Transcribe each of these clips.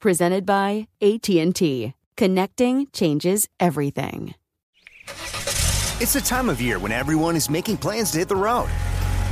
Presented by AT&T. Connecting changes everything. It's the time of year when everyone is making plans to hit the road.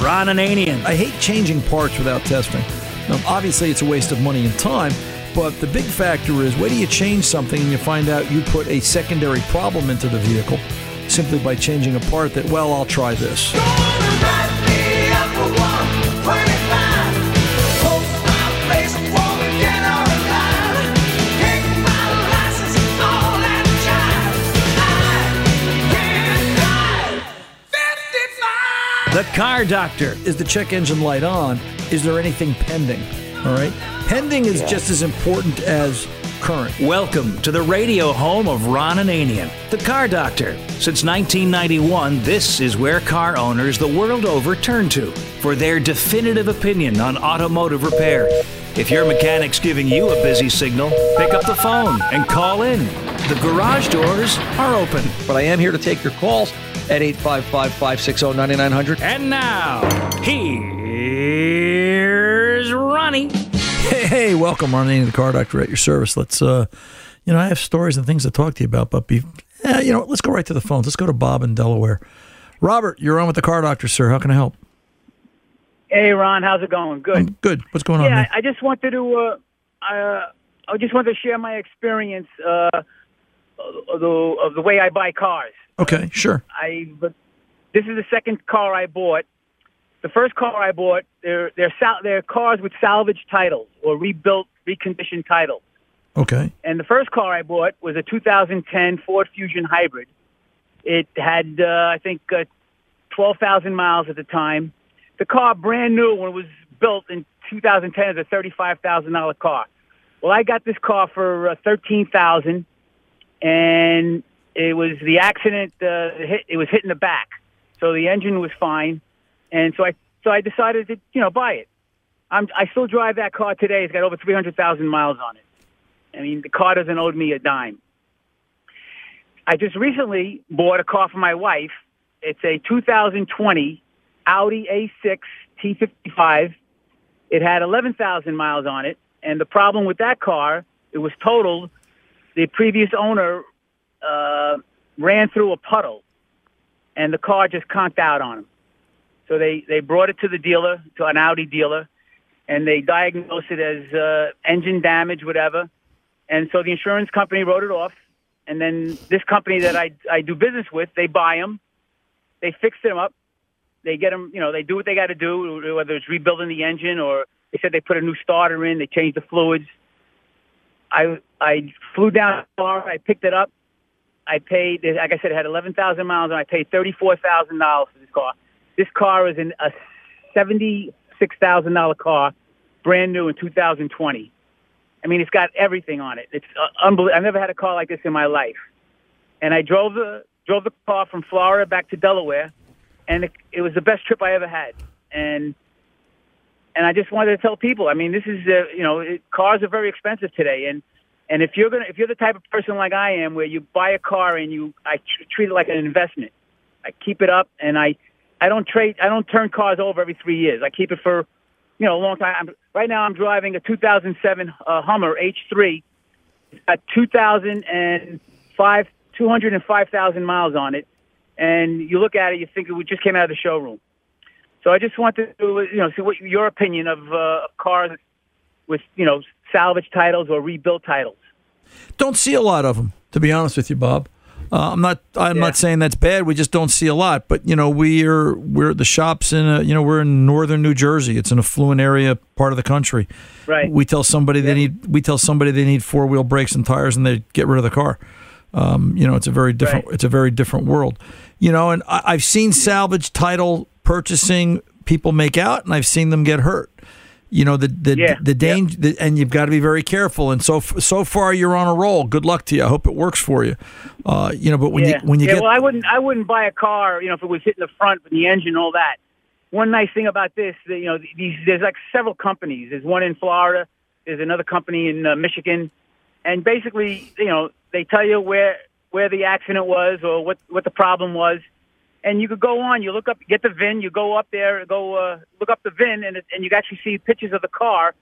Ron Ananian. I hate changing parts without testing. Now, obviously, it's a waste of money and time, but the big factor is where do you change something and you find out you put a secondary problem into the vehicle simply by changing a part that, well, I'll try this. The Car Doctor. Is the check engine light on? Is there anything pending? All right. Pending is just as important as current. Welcome to the radio home of Ron Ananian, the Car Doctor. Since 1991, this is where car owners the world over turn to for their definitive opinion on automotive repair. If your mechanic's giving you a busy signal, pick up the phone and call in. The garage doors are open. But I am here to take your calls at 855 560 9900. And now, here's Ronnie. Hey, hey, welcome, Ronnie, the car doctor at your service. Let's, uh, you know, I have stories and things to talk to you about, but be, eh, you know, let's go right to the phones. Let's go to Bob in Delaware. Robert, you're on with the car doctor, sir. How can I help? Hey, Ron, how's it going? Good. I'm good. What's going on? yeah. I just wanted to, uh, uh, I just wanted to share my experience uh, of, the, of the way I buy cars. Okay, sure. I, but this is the second car I bought. The first car I bought, they're they're sal- they're cars with salvage titles or rebuilt, reconditioned titles. Okay. And the first car I bought was a 2010 Ford Fusion Hybrid. It had, uh, I think, uh, 12,000 miles at the time. The car, brand new, when it was built in 2010, is a $35,000 car. Well, I got this car for uh, 13000 and it was the accident. Uh, hit, it was hit in the back, so the engine was fine, and so I so I decided to you know buy it. I'm I still drive that car today. It's got over three hundred thousand miles on it. I mean, the car doesn't owe me a dime. I just recently bought a car for my wife. It's a 2020 Audi A6 T55. It had 11,000 miles on it, and the problem with that car, it was totaled. The previous owner uh, ran through a puddle, and the car just conked out on him. So they they brought it to the dealer, to an Audi dealer, and they diagnosed it as uh, engine damage, whatever. And so the insurance company wrote it off. And then this company that I I do business with, they buy them, they fix them up, they get them, you know, they do what they got to do, whether it's rebuilding the engine or they said they put a new starter in, they changed the fluids. I I flew down the car, I picked it up, I paid, like I said, it had 11,000 miles, and I paid $34,000 for this car. This car is an, a $76,000 car, brand new in 2020. I mean, it's got everything on it. It's uh, unbelievable. I've never had a car like this in my life. And I drove the drove the car from Florida back to Delaware, and it, it was the best trip I ever had. And and I just wanted to tell people. I mean, this is uh, you know, it, cars are very expensive today, and And if you're gonna, if you're the type of person like I am, where you buy a car and you, I tr- treat it like an investment. I keep it up, and I, I don't trade, I don't turn cars over every three years. I keep it for, you know, a long time. I'm, right now, I'm driving a 2007 uh, Hummer H3. It's got 2005, 205,000 miles on it, and you look at it, you think it just came out of the showroom. So I just wanted to, you know, see what your opinion of uh, cars with, you know, salvage titles or rebuilt titles. Don't see a lot of them, to be honest with you, Bob. Uh, I'm not. I'm Yeah. not saying that's bad. We just don't see a lot. But you know, we're we're the shops in. A, you know, we're in northern New Jersey. It's an affluent area, part of the country. Right. We tell somebody they need. We tell somebody they need four wheel brakes and tires, and they get rid of the car. Um, you know, it's a very different. Right. It's a very different world. You know, and I, I've seen salvage title purchasing people make out, and I've seen them get hurt. You know the the Yeah. the danger, the, and you've got to be very careful. And so f- so far, you're on a roll. Good luck to you. I hope it works for you. Uh, you know, but when yeah. you when you yeah, get well, I wouldn't, I wouldn't buy a car, you know, if it was hitting the front with the engine and all that. One nice thing about this, that, you know, these there's like several companies. There's one in Florida. There's another company in uh, Michigan, and basically, you know, they tell you where where the accident was or what what the problem was, and you could go on. You look up, get the VIN. You go up there, go uh, look up the VIN, and it, and you actually see pictures of the car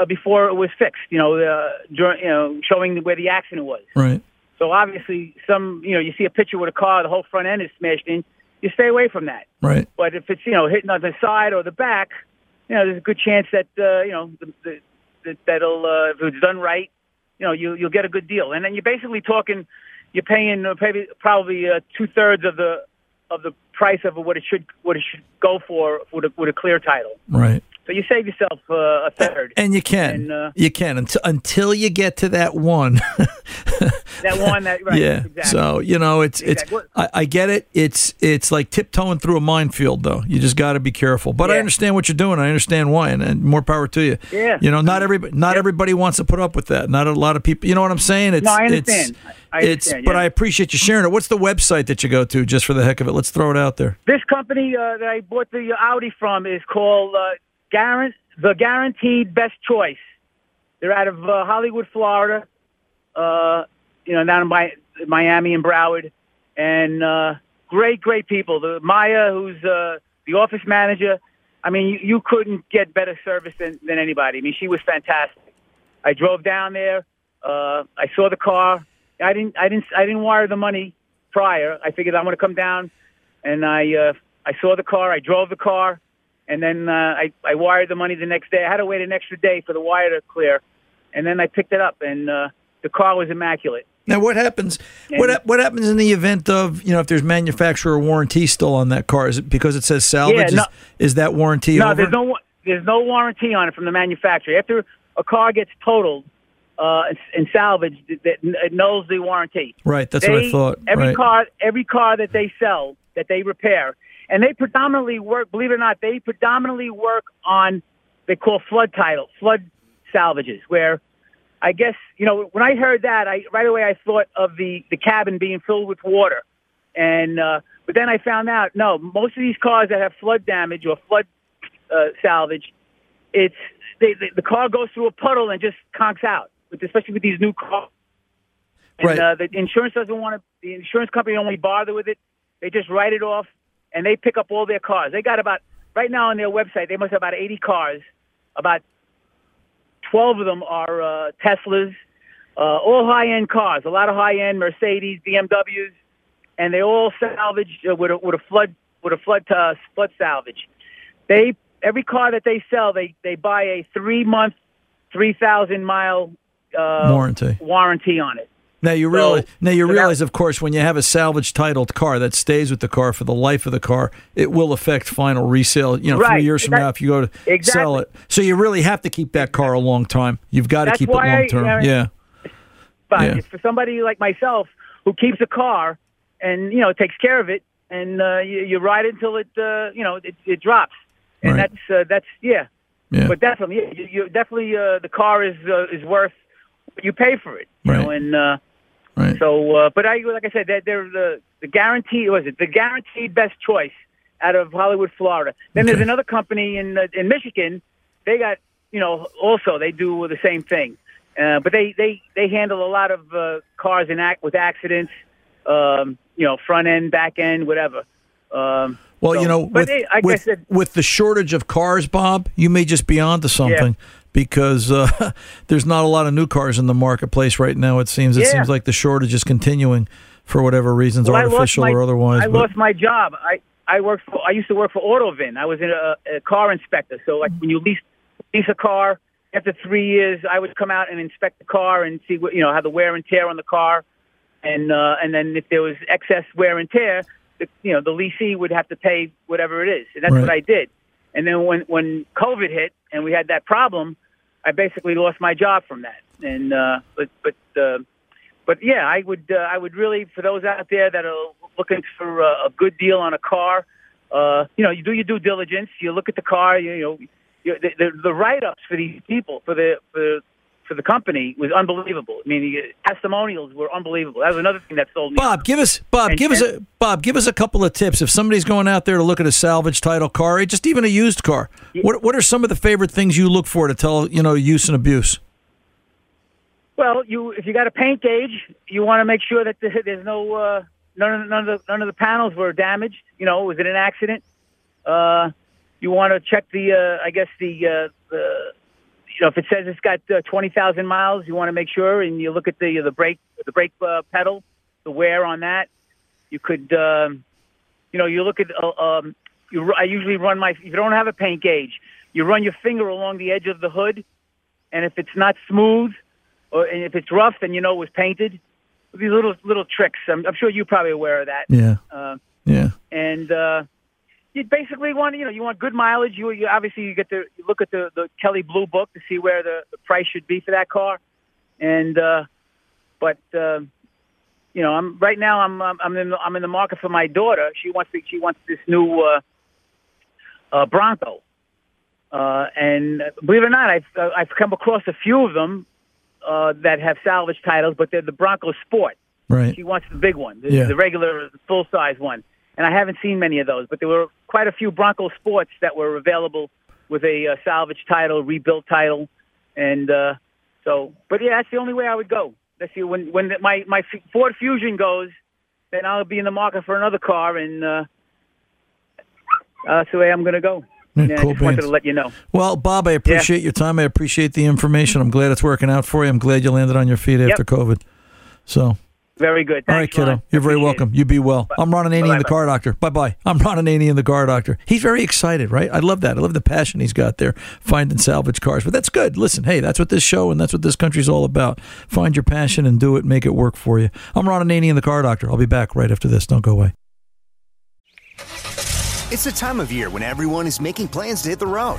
uh, before it was fixed. You know, uh, during, you know, showing where the accident was. right. So obviously, some you know, you see a picture with a car, the whole front end is smashed in. You stay away from that. Right. But if it's you know hitting on the side or the back, you know, there's a good chance that uh, you know the, the, that that'll uh, if it's done right, you know, you you'll get a good deal. And then you're basically talking, you're paying uh, maybe probably uh, two thirds of the of the price of what it should what it should go for with a, with a clear title. Right. So you save yourself uh, a third. And you can. And, uh, you can until until you get to that one. that one that right. yeah. Exactly. So you know, it's Exactly. it's. I, I get it. It's it's like tiptoeing through a minefield, though. You just got to be careful. But I understand what you're doing. I understand why, and, and more power to you. Yeah. You know, not everybody not everybody wants to put up with that. Not a lot of people. You know what I'm saying? It's, No, I It's, understand. I it's. understand, But. I appreciate you sharing it. What's the website that you go to just for the heck of it? Let's throw it out there. This company uh, that I bought the Audi from is called uh, Guarant- the Guaranteed Best Choice. They're out of uh, Hollywood, Florida. Uh, you know, down in Mi- Miami and Broward, and uh, great, great people. The Maya, who's uh, the office manager. I mean, you, you couldn't get better service than, than anybody. I mean, she was fantastic. I drove down there. Uh, I saw the car. I didn't. I didn't. I didn't wire the money prior. I figured I'm going to come down, and I. Uh, I saw the car. I drove the car, and then uh, I. I wired the money the next day. I had to wait an extra day for the wire to clear, and then I picked it up, and uh, the car was immaculate. Now, what happens? What And- hap- what happens in the event of you know if there's manufacturer warranty still on that car? Is it because it says salvage? Yeah, no- is, is that warranty No, over? there's no. There's no warranty on it from the manufacturer. After a car gets totaled uh, and- and salvaged, it, it knows the warranty. Right, that's what I thought. Every right. car, every car that they sell, that they repair, and they predominantly work. Believe it or not, they predominantly work on they call flood title, flood salvages, where I guess you know when I heard that, I right away I thought of the the cabin being filled with water, and uh, but then I found out no, most of these cars that have flood damage or flood uh, salvage, it's they, they, the car goes through a puddle and just conks out, with, especially with these new cars. And Right. uh, the insurance doesn't want to. The insurance company don't really bother with it. They just write it off, and they pick up all their cars. They got about right now on their website. They must have about 80 cars. About 12 of them are uh, Teslas, uh, all high-end cars. A lot of high-end Mercedes, BMWs, and they all salvaged uh, with a, with a flood with a flood uh, flood salvage. They every car that they sell, they they buy a three-month, 3,000 mile uh, Warranty. warranty on it. Now you So- realize. Now you so realize, of course, when you have a salvage titled car that stays with the car for the life of the car, it will affect final resale. You know, three years from now, if you go to Exactly. sell it, so you really have to keep that car a long time. You've got to keep it long term. I- Yeah. But Yeah. for somebody like myself who keeps a car and you know takes care of it, and uh, you, you ride until it uh, you know it, it drops, and Right. that's uh, that's yeah. Yeah. But definitely, yeah, you, you definitely uh, the car is uh, is worth what you pay for it. You know, Right. and uh, Right. so uh, but I like I said, they're, they're the the guarantee was it the guaranteed best choice out of Hollywood, Florida. Then there's another company in uh, in Michigan. They got you know also they do the same thing. Uh, but they, they, they handle a lot of uh, cars in act with accidents, um, you know, front end, back end, whatever. Um, Well, so- you know, with, they, with, with the shortage of cars, Bob, you may just be onto something because uh, there's not a lot of new cars in the marketplace right now. It seems. It Yeah. seems like the shortage is continuing for whatever reasons, Well, artificial my- or otherwise. I but- lost my job. I I worked for. I used to work for Autovin. I was in a, a car inspector. So like when you lease lease a car, after three years, I would come out and inspect the car and see what you know how the wear and tear on the car, and uh, and then if there was excess wear and tear, the, you know the leasee would have to pay whatever it is. And that's Right. what I did. And then when when COVID hit and we had that problem, I basically lost my job from that. And uh, but but. Uh, but yeah, I would uh, I would really for those out there that are looking for a, a good deal on a car, uh, you know, you do your due diligence. You look at the car. You, you know, you, the, the, the write ups for these people for the for for the company was unbelievable. I mean, the testimonials were unbelievable. That was another thing that sold me. Bob, give us Bob, And- give us a Bob, give us a couple of tips. If somebody's going out there to look at a salvage title car, or just even a used car, what what are some of the favorite things you look for to tell you know use and abuse? Well, you if you got a paint gauge, you want to make sure that the, there's no uh, none of none of the none of the panels were damaged. You know, was it an accident? Uh, you want to check the uh, I guess the uh, the you know if it says it's got uh, twenty thousand miles, you want to make sure and you look at the the brake the brake uh, pedal, the wear on that. You could um, you know you look at uh, um, you, I usually run my if you don't have a paint gauge, you run your finger along the edge of the hood, and if it's not smooth or and if it's rough, then you know it was painted. These little little tricks. I'm, I'm sure you're probably aware of that. Yeah, Uh, yeah. and uh, you basically want you know you want good mileage. You, you obviously you get to you look at the the Kelley Blue Book to see where the, the price should be for that car. And uh, but uh, you know I'm right now I'm I'm I'm in the, I'm in the market for my daughter. She wants to, she wants this new uh, uh, Bronco. Uh, and believe it or not, I've uh, I've come across a few of them uh, that have salvage titles, but they're the Bronco Sport. Right. She wants the big one, the, Yeah. the regular full size one. And I haven't seen many of those, but there were quite a few Bronco Sports that were available with a uh, salvage title, rebuilt title, and uh, so. But yeah, that's the only way I would go. Let's see when when my my Ford Fusion goes, then I'll be in the market for another car, and uh, that's the way I'm going to go. Yeah, Yeah, cool I just wanted to let you know. Well, Bob, I appreciate your time. I appreciate the information. I'm glad it's working out for you. I'm glad you landed on your feet after COVID. So, Very good. all right, kiddo. Ron. You're very Appreciate welcome. it. You be well. I'm Ron Ananian, Bye-bye. the car doctor. Bye bye. I'm Ron Ananian the car doctor. He's very excited, right? I love that. I love the passion he's got there finding salvage cars. But that's good. Listen, hey, that's what this show and that's what this country's all about. Find your passion and do it. Make it work for you. I'm Ron Ananian the car doctor. I'll be back right after this. Don't go away. It's the time of year when everyone is making plans to hit the road.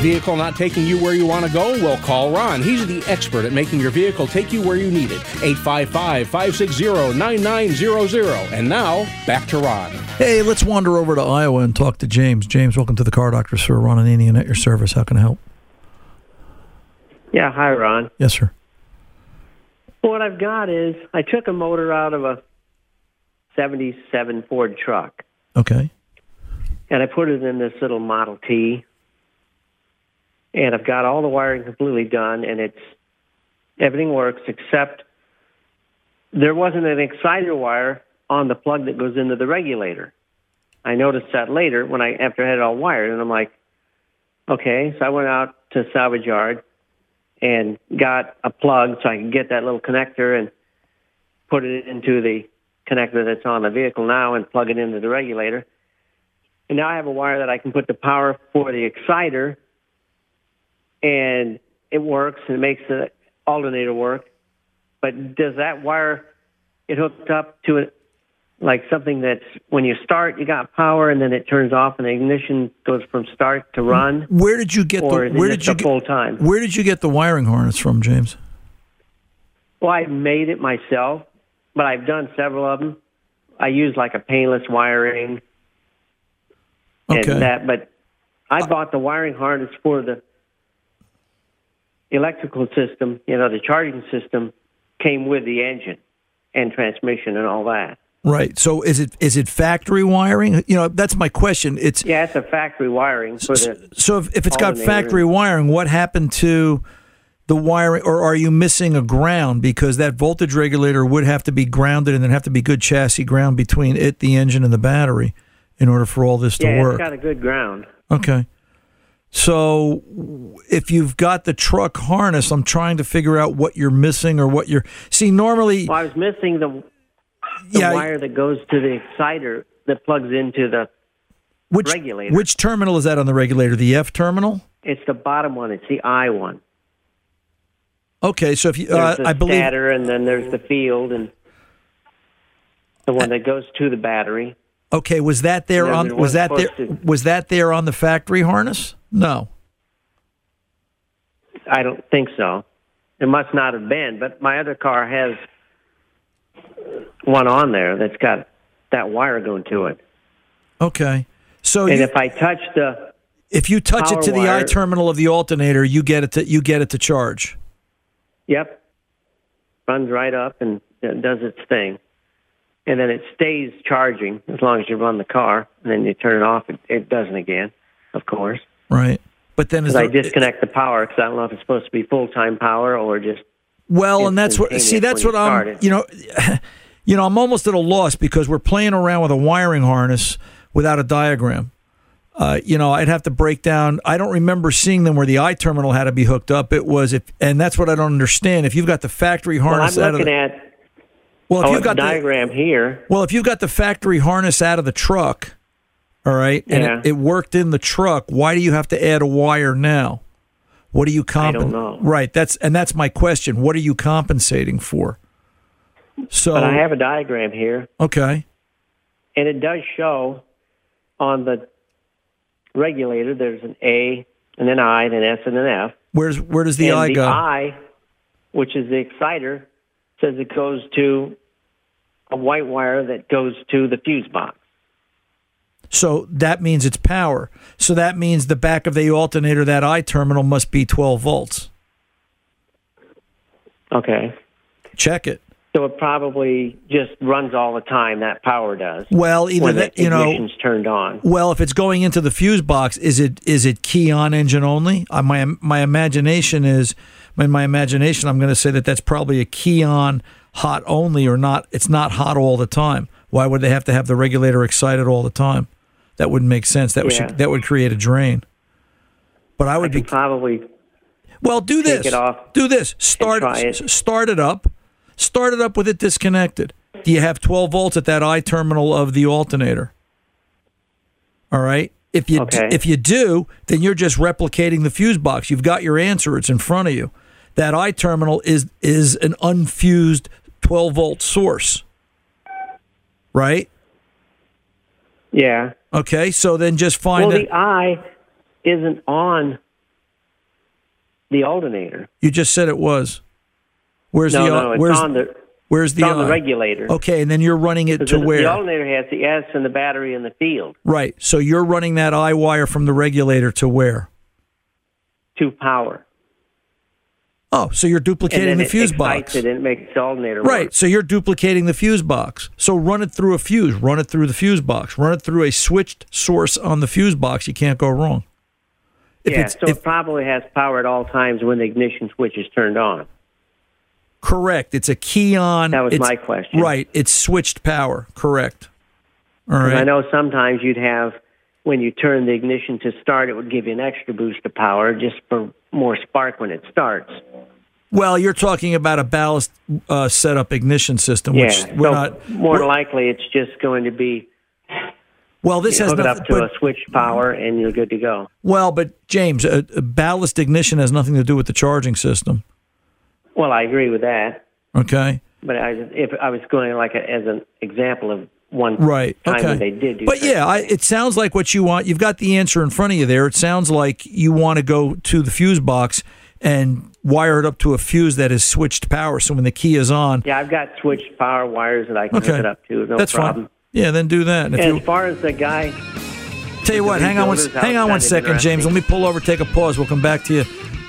Vehicle not taking you where you want to go? Well, call Ron. He's the expert at making your vehicle take you where you need it. 855 560 9900. And now, back to Ron. Hey, let's wander over to Iowa and talk to James. James, welcome to the Car Doctor, sir. Ron and Ananian at your service. How can I help? Yeah, hi, Ron. Yes, sir. What I've got is I took a motor out of a 77 Ford truck Okay. And I put it in this little Model T. And I've got all the wiring completely done and it's everything works except there wasn't an exciter wire on the plug that goes into the regulator. I noticed that later when I after I had it all wired and I'm like, okay, so I went out to salvage yard and got a plug so I could get that little connector and put it into the connector that's on the vehicle now and plug it into the regulator. And now I have a wire that I can put the power for the exciter and it works and it makes the alternator work. But does that wire get hooked up to it like something that's when you start you got power and then it turns off and the ignition goes from start to run? Where did you get the where did you get, full time? Where did you get the wiring harness from, James? Well, I made it myself, but I've done several of them. I use like a painless wiring Okay. and that, but I uh, bought the wiring harness for the electrical system. You know, the charging system came with the engine and transmission and all that. Right. So is it is it factory wiring? You know, that's my question. It's Yeah, it's a factory wiring for the. so if, if it's got factory wiring, what happened to the wiring, or are you missing a ground because that voltage regulator would have to be grounded and then have to be good chassis ground between it, the engine, and the battery in order for all this to Yeah, work? it's got a good ground. Okay. So if you've got the truck harness, I'm trying to figure out what you're missing or what you're see. Normally, Well, I was missing the the Yeah, wire that goes to the exciter that plugs into the which regulator. which terminal is that on the regulator? The F terminal. It's the bottom one. It's the I one. Okay, so if you, uh, the I believe and then there's the field, and the one that goes to the battery. Okay, was that there Yeah, on was that there to- was that there on the factory harness? No. I don't think so. It must not have been, but my other car has one on there that's got that wire going to it. Okay. So and you, if I touch the if you touch it to the I terminal of the alternator, you get it to you get it to charge. Yep. Runs right up and does its thing. And then it stays charging as long as you run the car. And then you turn it off, it, it doesn't again, of course. Right. But then as I disconnect the power because I don't know if it's supposed to be full time power or just. Well, and that's what see that's what I'm start it. you know you know I'm almost at a loss because we're playing around with a wiring harness without a diagram. Uh, you know, I'd have to break down. I don't remember seeing them where the I terminal had to be hooked up. It was if, and that's what I don't understand. If you've got the factory Well, harness I'm out of looking the, at well, if oh, you've got the, diagram here. Well, if you've got the factory harness out of the truck, all right, and Yeah. it, it worked in the truck, why do you have to add a wire now? What are you compensating? Right, that's and that's my question. What are you compensating for? So But I have a diagram here, okay, and it does show on the regulator there's an A and an I and an S and an F. where's where does the and eye the go? I, which is the exciter, says it goes to a white wire that goes to the fuse box. So that means it's power. So that means the back of the alternator, that I terminal, must be 12 volts. Okay. Check it. So it probably just runs all the time. That power does. Well, either that you know. turned on. Well, if it's going into the fuse box, is it is it key on engine only? Uh, my my imagination is, in my imagination, I'm going to say that that's probably a key on hot only, or not. It's not hot all the time. Why would they have to have the regulator excited all the time? That wouldn't make sense. That Yeah. would that would create a drain. But I would be Probably well. Do take this. it off Do this. Start it. start it up. Start it up with it disconnected. Do you have 12 volts at that I terminal of the alternator? All right. If you Okay. if you do, then you're just replicating the fuse box. You've got your answer. It's in front of you. That I terminal is is an unfused 12 volt source. Right? Yeah. Okay. So then just find well, a- the I isn't on the alternator. You just said it was. Where's no, the no, it's where's on the where's the on the regulator. Okay, and then you're running it to the, where? The alternator has the S and the battery in the field Right. So you're running that I wire from the regulator to where? to power. Oh, so you're duplicating the fuse box. it and it makes alternator Right. work. So you're duplicating the fuse box. So run it through a fuse. Run it through the fuse box. Run it through a switched source on the fuse box. You can't go wrong. If yeah, so it probably has power at all times when the ignition switch is turned on. correct, it's a key on. That was my question. Right. It's switched power. Correct. All right. I know sometimes you'd have when you turn the ignition to start, it would give you an extra boost of power just for more spark when it starts. Well, you're talking about a ballast uh, setup ignition system, which yeah, we're so not. more we're- likely it's just going to be well, this has hook it up to but- a switch power and you're good to go. well, but James, a, a ballast ignition has nothing to do with the charging system. Well, I agree with that, Okay. but I, if I was going like a, as an example of one Right. time okay. they did do but yeah, I, it sounds like what you want. You've got the answer in front of you there. It sounds like you want to go to the fuse box and wire it up to a fuse that is switched power. So when the key is on, Yeah, I've got switched power wires that I can okay, hook it up to. No that's problem. fine. Yeah, then do that. And And you as far as the guy, Tell you what, hang on one, hang on one second. James. Let me pull over, take a pause. We'll come back to you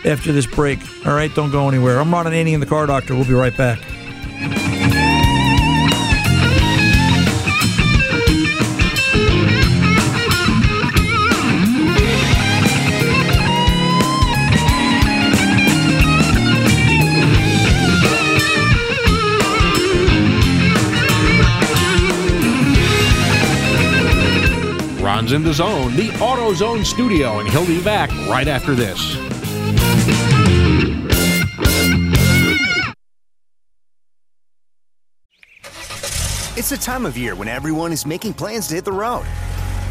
after this break. All right, don't go anywhere. I'm Ron Ananian the Car Doctor. We'll be right back. Ron's in the zone, the AutoZone studio, and he'll be back right after this. It's the time of year when everyone is making plans to hit the road.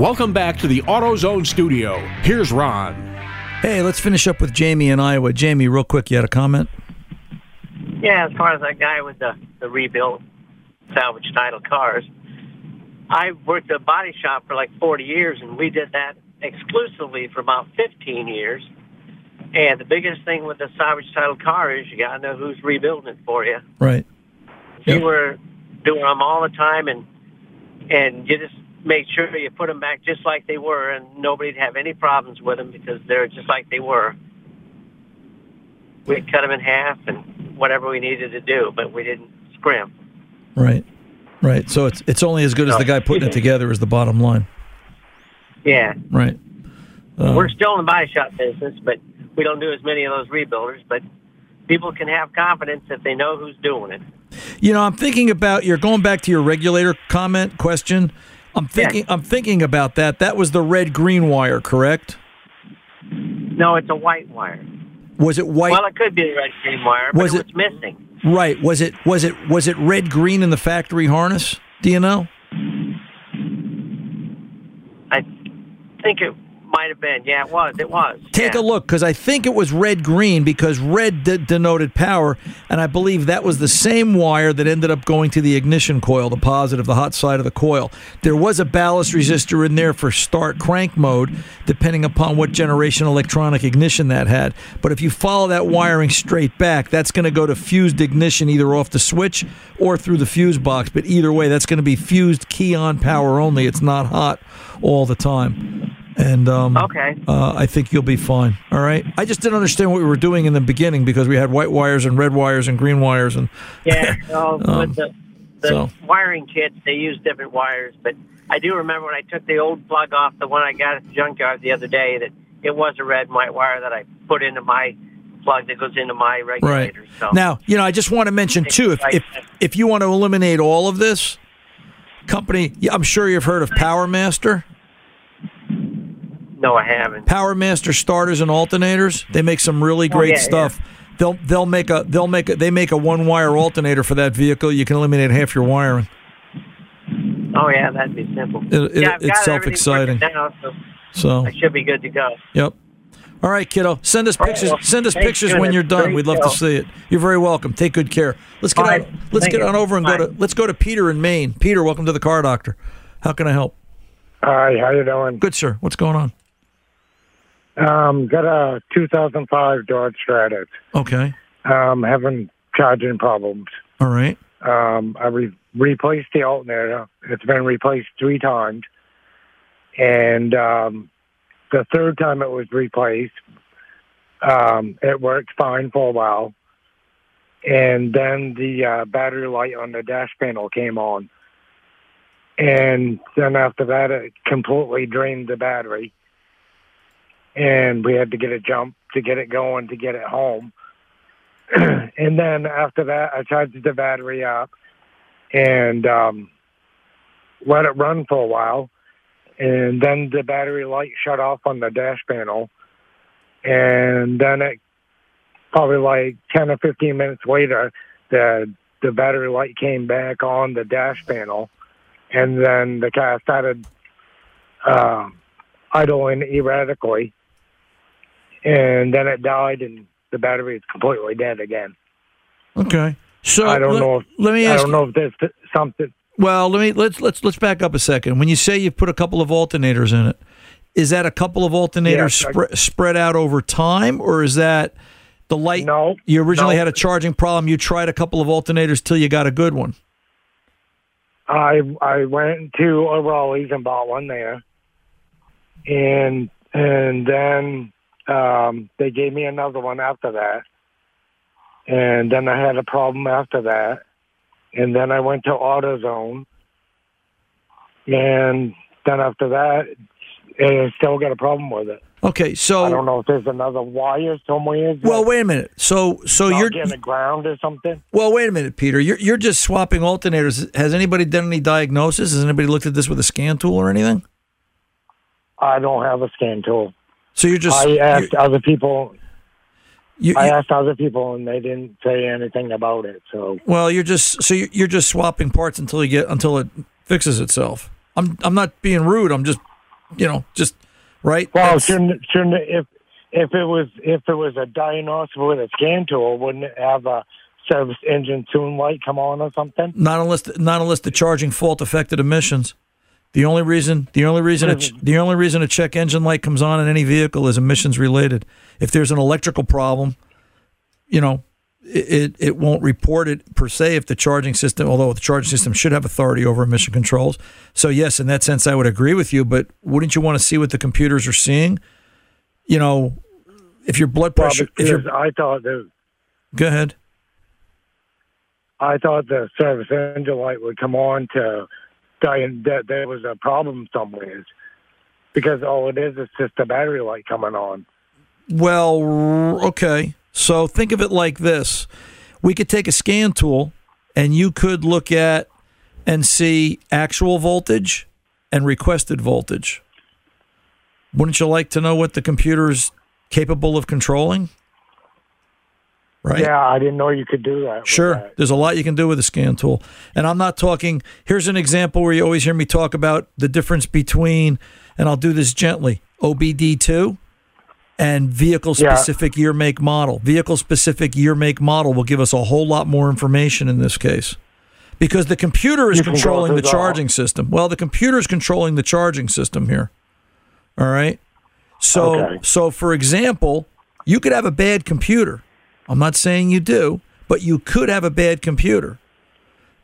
Welcome back to the AutoZone studio. Here's Ron. Hey, let's finish up with Jamie in Iowa. Jamie, real quick, you had a comment? Yeah, as far as that guy with the, the rebuilt salvage title cars, I worked at a body shop for like 40 years, and we did that exclusively for about 15 years. And the biggest thing with a salvage title car is you got to know who's rebuilding it for you. Right. You were doing them all the time, and and you just made sure you put them back just like they were, and nobody'd have any problems with them because they're just like they were. We'd cut them in half and whatever we needed to do, but we didn't scrimp. Right. Right. So it's it's only as good as the guy putting it together is the bottom line. Yeah, Right. Uh, we're still in the body shop business, but we don't do as many of those rebuilders. But people can have confidence if they know who's doing it. You know, I'm thinking about you're going back to your regulator comment question. I'm thinking I'm thinking about that. That was the red green wire, correct? No, it's a white wire. Was it white? Well, it could be a red green wire, but Was it it- was missing. right. Was it was it was it red green in the factory harness? Do you know? I think it might have been. Yeah, it was. It was. Take a look because I think it was red green because red de- denoted power, and I believe that was the same wire that ended up going to the ignition coil, the positive, the hot side of the coil. There was a ballast resistor in there for start crank mode, depending upon what generation electronic ignition that had. But if you follow that wiring straight back, that's going to go to fused ignition either off the switch or through the fuse box. But either way, that's going to be fused key on power only. It's not hot all the time. And um, Okay. uh, I think you'll be fine. All right. I just didn't understand what we were doing in the beginning because we had white wires and red wires and green wires and Yeah, well, Um, with the, the so- wiring kits, they use different wires. But I do remember when I took the old plug off the one I got at the junkyard the other day that it was a red and white wire that I put into my plug that goes into my right. regulator. So Now, you know, I just want to mention too, if if if you want to eliminate all of this, company, I'm sure you've heard of Power Master. No, I haven't. Power Master starters and alternators. They make some really Oh, great yeah, stuff. They'll they'll make a they'll make a they make a one wire alternator for that vehicle. You can eliminate half your wiring. Oh yeah, that'd be simple. It- it- yeah, I've it's self-exciting. Now, so So I should be good to go. Yep. All right, kiddo. Send us All right, pictures. well, Send us pictures you. when you're done. We'd love to see it. You're very welcome. Take good care. Let's get All on. Let's Thank get you. on over and go Bye. to. Let's go to Peter in Maine. Peter, welcome to the Car Doctor. How can I help? Hi, how you doing? Good, sir. What's going on? Um, got a 2005 Dodge Stratus. Okay. Um, having charging problems. All right. Um, I re- replaced the alternator. It's been replaced three times, and um, the third time it was replaced, um, it worked fine for a while, and then the uh, battery light on the dash panel came on, and then after that, it completely drained the battery, and we had to get a jump to get it going to get it home. and then after that, I charged the battery up and um, let it run for a while. And then the battery light shut off on the dash panel. And then it probably like 10 or 15 minutes later, the, the battery light came back on the dash panel. And then the car started uh, idling erratically. And then it died, and the battery is completely dead again. Okay. So I don't let, know. If, let me I don't know if there's something. Well, let me let's let's let's back up a second. When you say you put a couple of alternators in it, is that a couple of alternators Yes, I- spread out over time, or is that the light? No. You originally no. had a charging problem. You tried a couple of alternators till you got a good one. I I went to O'Reilly's and bought one there, and and then um, they gave me another one after that, and then I had a problem after that, and then I went to AutoZone, and then after that, I still got a problem with it. Okay, so I don't know if there's another wire somewhere. Well, wait a minute. So so you're getting the ground or something. well, wait a minute, Peter. You're you're just swapping alternators. Has anybody done any diagnosis? Has anybody looked at this with a scan tool or anything? I don't have a scan tool. So you're just I asked other people. You- I asked other people, and they didn't say anything about it. So Well, you're just so you're, you're just swapping parts until you get until it fixes itself. I'm I'm not being rude. I'm just you know just right. well, That's- shouldn't shouldn't it- if if it was if it was a diagnosis with a scan tool, wouldn't it have a service engine tune light come on or something? not unless not unless the charging fault affected emissions. The only reason the only reason a the only reason a check engine light comes on in any vehicle is emissions related. If there's an electrical problem, you know, it, it, won't report it per se if the charging system, although the charging system should have authority over emission controls. So yes, in that sense, I would agree with you. But wouldn't you want to see what the computers are seeing? You know, if your blood Well, pressure, if your I thought that go ahead. I thought the service engine light would come on to saying that there was a problem somewhere. Because all it is is just a battery light coming on. Well, okay. So think of it like this: we could take a scan tool, and you could look at and see actual voltage and requested voltage. Wouldn't you like to know what the computer is capable of controlling? Right. Yeah, I didn't know you could do that. Sure. that. There's a lot you can do with a scan tool. And I'm not talking, here's an example where you always hear me talk about the difference between, and I'll do this gently, OBD2 and vehicle specific year make model. Vehicle specific year make model will give us a whole lot more information in this case. Because the computer is You controlling the charging system. Well, the computer is controlling the charging system here. All right. So, Okay. so for example, you could have a bad computer. I'm not saying you do, but you could have a bad computer.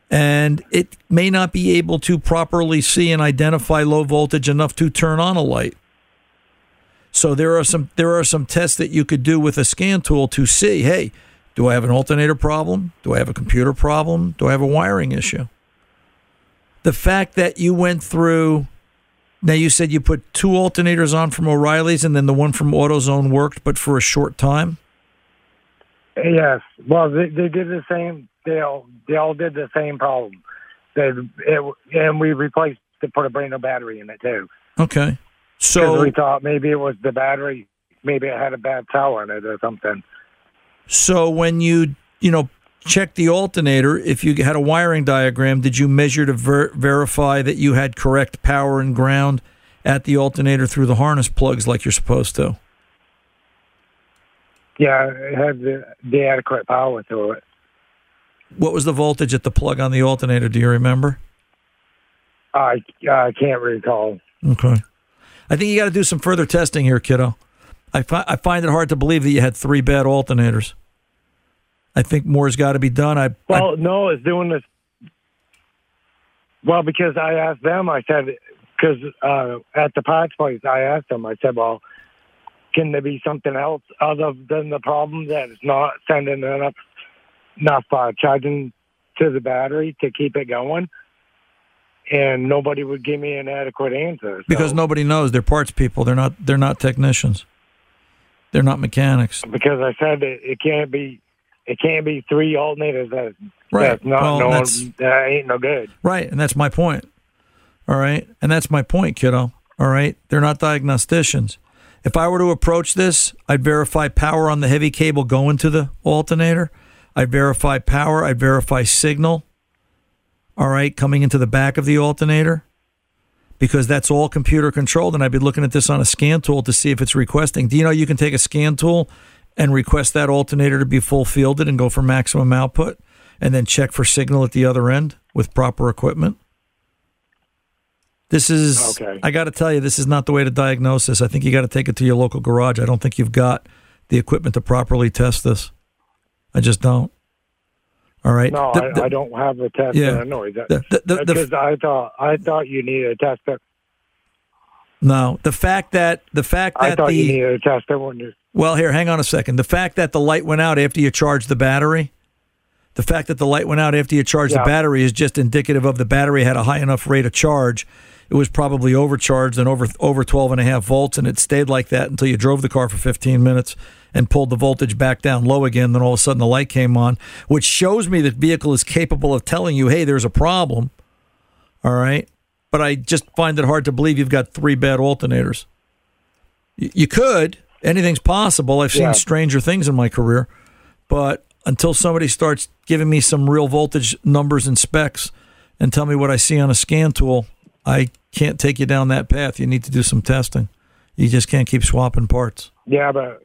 And it may not be able to properly see and identify low voltage enough to turn on a light. So there are some there are some tests that you could do with a scan tool to see, hey, do I have an alternator problem? Do I have a computer problem? Do I have a wiring issue? The fact that you went through now you said you put two alternators on from O'Reilly's and then the one from AutoZone worked but for a short time. Yes. Well, they, they did the same. They all they all did the same problem. They it, and we replaced to put a brand new battery in it too. Okay. So we thought maybe it was the battery. Maybe it had a bad cell in it or something. So when you you know check the alternator, if you had a wiring diagram, did you measure to ver- verify that you had correct power and ground at the alternator through the harness plugs like you're supposed to? Yeah, it had the, the adequate power to it. What was the voltage at the plug on the alternator? Do you remember? I I can't recall. Okay. I think you got to do some further testing here, kiddo. I, fi- I find it hard to believe that you had three bad alternators. I think more's got to be done. I, I Well, no, it's doing this. Well, because I asked them, I said, because uh, at the parts place, I asked them, I said, well, can there be something else other than the problem that it's not sending enough enough uh, charging to the battery to keep it going? And nobody would give me an adequate answer. So- because nobody knows they're parts people. They're not. They're not technicians. They're not mechanics. because I said it, it can't be, it can't be three alternators that Right. that's not Well, no that's- that ain't no good. Right, and that's my point. All right, and that's my point, kiddo. All right, they're not diagnosticians. If I were to approach this, I'd verify power on the heavy cable going to the alternator. I'd verify power. I'd verify signal. All right, coming into the back of the alternator, because that's all computer controlled, and I'd be looking at this on a scan tool to see if it's requesting. Do you know you can take a scan tool and request that alternator to be full fielded and go for maximum output, and then check for signal at the other end with proper equipment? This is, Okay. I got to tell you, this is not the way to diagnose this. I think you got to take it to your local garage. I don't think you've got the equipment to properly test this. I just don't. All right. No, The- I, the- I don't have a test. Yeah. Uh, I know that The- the- the- the- because I thought I thought you needed a tester. no, the fact that the fact I that thought you the needed a you. well, here, hang on a second. The fact that the light went out after you charged the battery, the fact that the light went out after you charged Yeah. the battery is just indicative of the battery had a high enough rate of charge. It was probably overcharged and over over 12 and a half volts, and it stayed like that until you drove the car for 15 minutes and pulled the voltage back down low again. Then all of a sudden the light came on, which shows me that vehicle is capable of telling you, hey, there's a problem. All right. But I just find it hard to believe you've got three bad alternators. You could. Anything's possible. I've seen Yeah. stranger things in my career. But until somebody starts giving me some real voltage numbers and specs and tell me what I see on a scan tool, I can't take you down that path. You need to do some testing. You just can't keep swapping parts. Yeah, but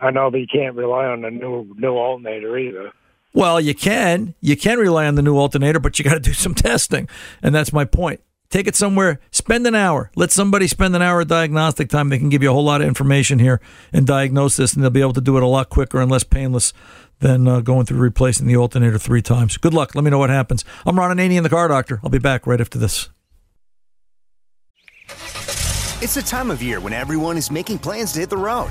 I know, but you can't rely on the new new alternator either. Well, you can. You can rely on the new alternator, but you got to do some testing. And that's my point. Take it somewhere. Spend an hour. Let somebody spend an hour of diagnostic time. They can give you a whole lot of information here and diagnose this, and they'll be able to do it a lot quicker and less painless than uh, going through replacing the alternator three times. Good luck. Let me know what happens. I'm Ron Ananian the car doctor. I'll be back right after this. It's the time of year when everyone is making plans to hit the road.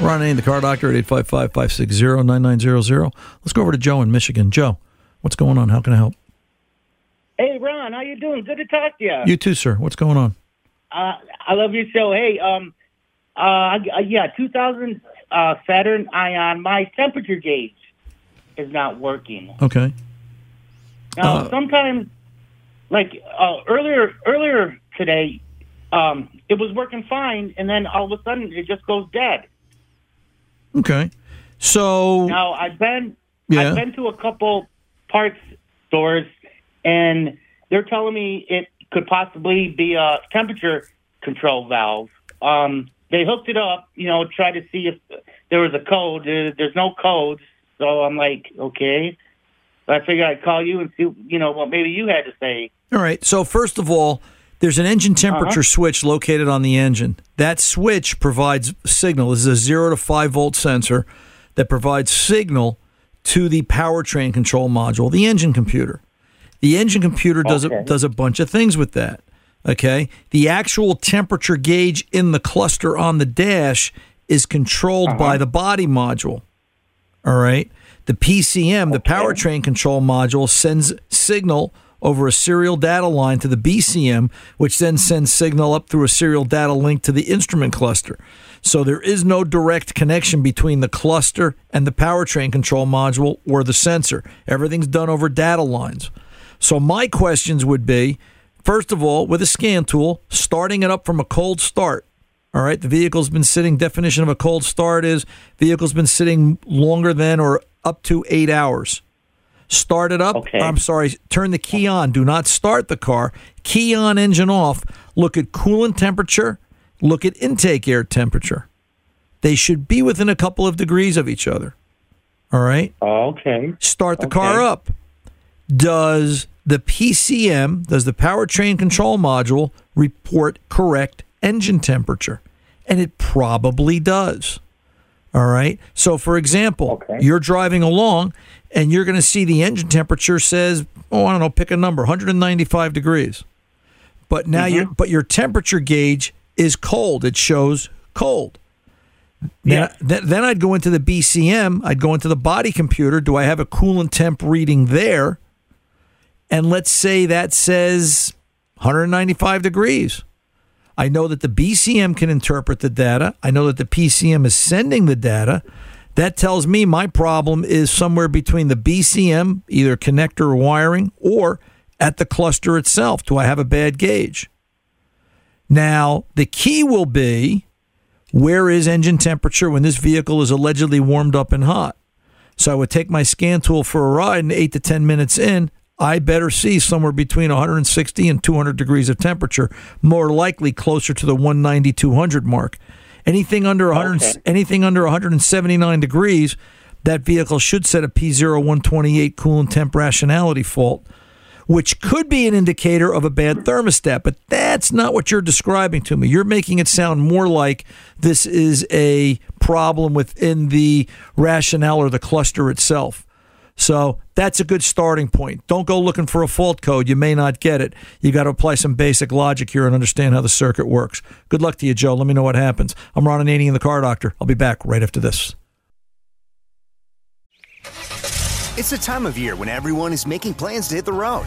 Ron Ananian, the car doctor at 855-560-9900. Let's go over to Joe in Michigan. Joe, what's going on? How can I help? Hey, Ron, how you doing? Good to talk to you. You too, sir. What's going on? Uh, I love your show. Hey, um, uh, yeah, 2000 uh, Saturn Ion. My temperature gauge is not working. Okay. Now, Uh, sometimes, like uh, earlier earlier today, um, it was working fine, and then all of a sudden it just goes dead. Okay. So Now I've been Yeah. I've been to a couple parts stores, and they're telling me it could possibly be a temperature control valve. Um, they hooked it up, you know, try to see if there was a code. There's no code, so I'm like, okay. But I figured I'd call you and see, you know, what maybe you had to say. All right. So first of all, there's an engine temperature Uh-huh. switch located on the engine. That switch provides signal. This is a zero to five volt sensor that provides signal to the powertrain control module, the engine computer. The engine computer does a, does a bunch of things with that. Okay. The actual temperature gauge in the cluster on the dash is controlled by the body module. All right. The PCM, the powertrain control module, sends signal over a serial data line to the BCM, which then sends signal up through a serial data link to the instrument cluster. So there is no direct connection between the cluster and the powertrain control module or the sensor. Everything's done over data lines. So my questions would be first of all, with a scan tool, starting it up from a cold start. All right, the vehicle's been sitting. Definition of a cold start is vehicle's been sitting longer than or up to eight hours. Start it up. I'm sorry. Turn the key on. Do not start the car. Key on, engine off. Look at coolant temperature. Look at intake air temperature. They should be within a couple of degrees of each other. All right. Okay. Start the car up. Does the PCM, does the powertrain control module report correct engine temperature? And it probably does. All right. So, for example, you're driving along and you're going to see the engine temperature says, oh, I don't know, pick a number, 195 degrees. But now mm-hmm. your but your temperature gauge is cold. It shows cold. Then, then, then I'd go into the BCM. I'd go into the body computer. Do I have a coolant temp reading there? And let's say that says 195 degrees. I know that the BCM can interpret the data. I know that the PCM is sending the data. That tells me my problem is somewhere between the BCM, either connector or wiring, or at the cluster itself. Do I have a bad gauge? Now, the key will be where is engine temperature when this vehicle is allegedly warmed up and hot? So I would take my scan tool for a ride, and eight to 10 minutes in, I better see somewhere between 160 and 200 degrees of temperature, more likely closer to the 190 200 mark. Anything under 100, Okay. anything under 179 degrees, that vehicle should set a P0128 coolant temp rationality fault, which could be an indicator of a bad thermostat. But that's not what you're describing to me. You're making it sound more like this is a problem within the rationale or the cluster itself. So that's a good starting point. Don't go looking for a fault code. You may not get it. You got to apply some basic logic here and understand how the circuit works. Good luck to you, Joe. Let me know what happens. I'm Ron Ananian the car doctor. I'll be back right after this. It's the time of year when everyone is making plans to hit the road.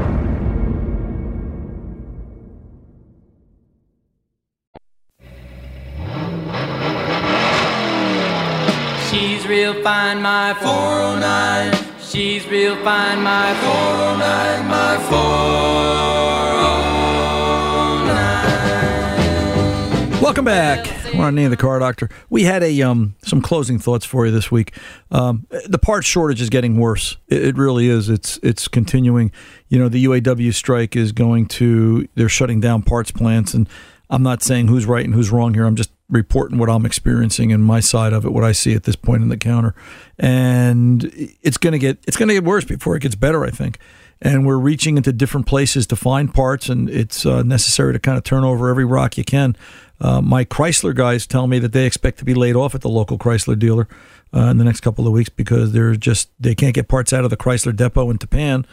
Real fine, my 409. She's real fine, my 409, my 409. Welcome back. We're on Name the Car Doctor. We had a um some closing thoughts for you this week. Um, the part shortage is getting worse. It, it really is. It's it's continuing. You know, the UAW strike is going to. They're shutting down parts plants, and I'm not saying who's right and who's wrong here. I'm just reporting what I'm experiencing and my side of it, what I see at this point in the counter, and it's gonna get it's gonna get worse before it gets better. I think and we're reaching into different places to find parts, and it's uh, necessary to kind of turn over every rock you can. Uh, my Chrysler guys tell me that they expect to be laid off at the local Chrysler dealer uh, in the next couple of weeks because they're just they can't get parts out of the Chrysler depot in Japan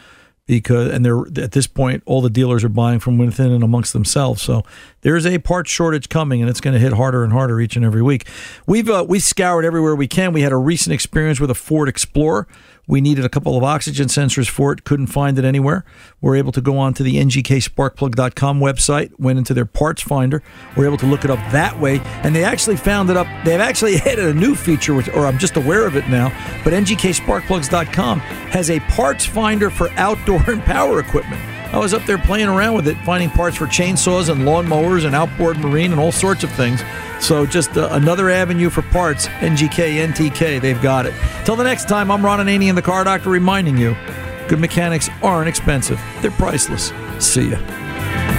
because and they're at this point all the dealers are buying from within and amongst themselves. So there's a part shortage coming, and it's going to hit harder and harder each and every week. We've uh, we scoured everywhere we can. We had a recent experience with a Ford Explorer. We needed a couple of oxygen sensors for it, couldn't find it anywhere. We're able to go on to the ngksparkplug.com website, went into their parts finder. We're able to look it up that way, and they actually found it up. They've actually added a new feature, which, or I'm just aware of it now, but ngksparkplugs.com has a parts finder for outdoor and power equipment. I was up there playing around with it, finding parts for chainsaws and lawnmowers and outboard marine and all sorts of things. So just uh, another avenue for parts. NGK, NTK, they've got it. Till the next time, I'm Ron Ananian, the Car Doctor, reminding you good mechanics aren't expensive. They're priceless. See ya.